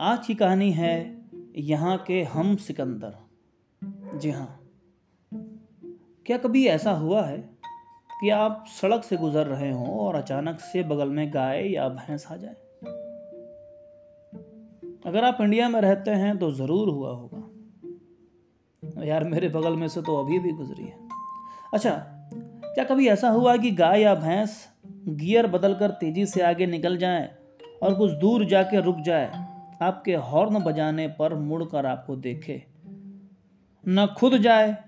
आज की कहानी है यहाँ के हम सिकंदर। जी हाँ। क्या कभी ऐसा हुआ है कि आप सड़क से गुजर रहे हों और अचानक से बगल में गाय या भैंस आ जाए? अगर आप इंडिया में रहते हैं तो ज़रूर हुआ होगा। यार, मेरे बगल में से तो अभी भी गुजरी है। अच्छा क्या कभी ऐसा हुआ कि गाय या भैंस गियर बदलकर तेज़ी से आगे निकल जाए और कुछ दूर जाके रुक जाए? आपके हॉर्न बजाने पर मुड़कर आपको देखे। न खुद जाए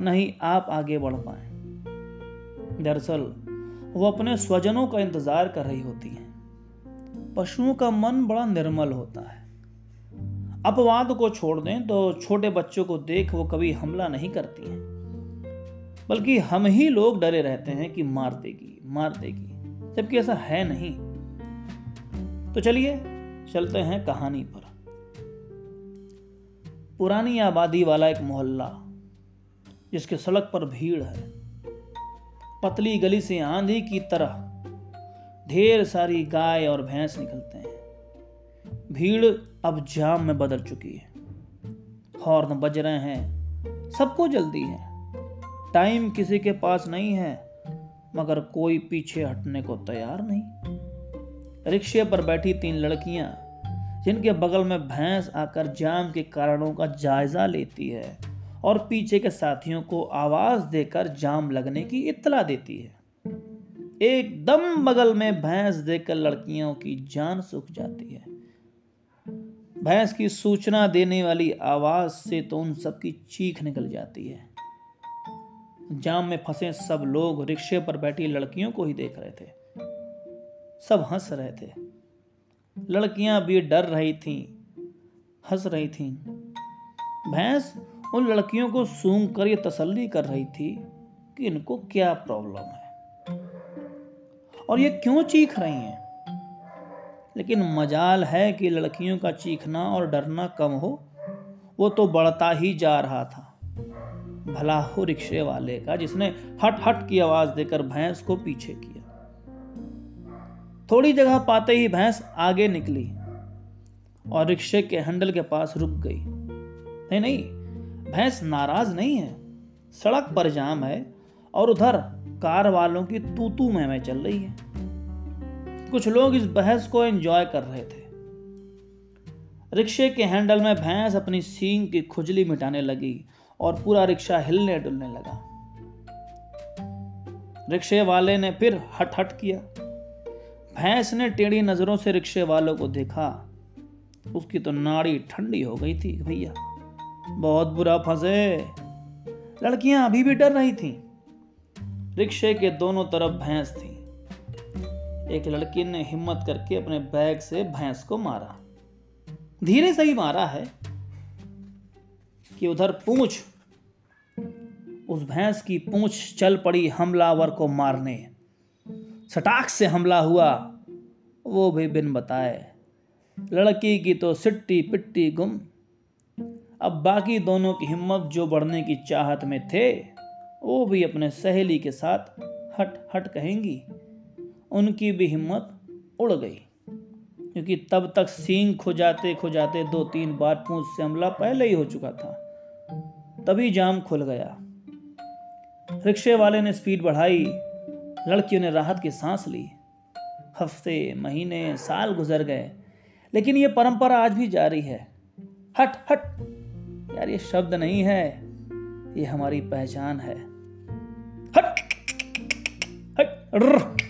न ही आप आगे बढ़ पाए। दरअसल, वो अपने स्वजनों का इंतज़ार कर रही होती हैं। पशुओं का मन बड़ा निर्मल होता है। अपवाद को छोड़ दें तो छोटे बच्चों को देख वो कभी हमला नहीं करती हैं। बल्कि हम ही लोग डरे रहते हैं कि मार देगी मार देगी, जबकि ऐसा है नहीं। तो चलिए चलते हैं कहानी पर। पुरानी आबादी वाला एक मोहल्ला, जिसके सड़क पर भीड़ है। पतली गली से आंधी की तरह ढेर सारी गाय और भैंस निकलते हैं। भीड़ अब जाम में बदल चुकी है। हॉर्न बज रहे हैं, सबको जल्दी है। टाइम किसी के पास नहीं है, मगर कोई पीछे हटने को तैयार नहीं। रिक्शे पर बैठी तीन लड़कियाँ, जिनके बगल में भैंस आकर जाम के कारणों का जायजा लेती है और पीछे के साथियों को आवाज़ देकर जाम लगने की इतला देती है। एकदम बगल में भैंस देकर लड़कियों की जान सूख जाती है। भैंस की सूचना देने वाली आवाज़ से तो उन सबकी चीख निकल जाती है। जाम में फंसे सब लोग रिक्शे पर बैठी लड़कियों को ही देख रहे थे। सब हंस रहे थे। लड़कियाँ भी डर रही थीं, हंस रही थीं। भैंस उन लड़कियों को सूंघ कर ये तसल्ली कर रही थी कि इनको क्या प्रॉब्लम है। और ये क्यों चीख रही हैं? लेकिन मजाल है कि लड़कियों का चीखना और डरना कम हो, वो तो बढ़ता ही जा रहा था। भला हो रिक्शे वाले का जिसने हट हट की आवाज़ देकर भैंस को पीछे किया। थोड़ी जगह पाते ही भैंस आगे निकली और रिक्शे के हैंडल के पास रुक गई। नहीं नहीं, भैंस नाराज़ नहीं है। सड़क पर जाम है और उधर कार वालों की तू में में चल रही है। कुछ लोग इस बहस को एंजॉय कर रहे थे। रिक्शे के हैंडल में भैंस अपनी सींग की खुजली मिटाने लगी और पूरा रिक्शा हिलने डुलने लगा। रिक्शे वाले ने फिर हट हट किया। भैंस ने टेढ़ी नज़रों से रिक्शे वालों को देखा। उसकी तो नाड़ी ठंडी हो गई थी, भैया। बहुत बुरा फंसे। लड़कियाँ अभी भी डर रही थीं। रिक्शे के दोनों तरफ़ भैंस थी। एक लड़की ने हिम्मत करके अपने बैग से भैंस को मारा। धीरे से ही मारा है कि उधर पूछ, उस भैंस की पूछ चल पड़ी हमलावर को मारने। सटाक से हमला हुआ, वो भी बिन बताए। लड़की की तो सिट्टी पिट्टी गुम। अब बाकी दोनों की हिम्मत जो बढ़ने की चाहत में थे, वो भी अपने सहेली के साथ हट हट कहेंगी। उनकी भी हिम्मत उड़ गई, क्योंकि तब तक सींग खुजाते खुजाते दो तीन बार पूछ से हमला पहले ही हो चुका था। तभी जाम खुल गया। रिक्शे वाले ने स्पीड बढ़ाई लड़कियों ने राहत की सांस ली। हफ़्ते, महीने, साल गुजर गए। लेकिन ये परंपरा आज भी जारी है। हट हट। यार, ये शब्द नहीं है। ये हमारी पहचान है। हट। हट।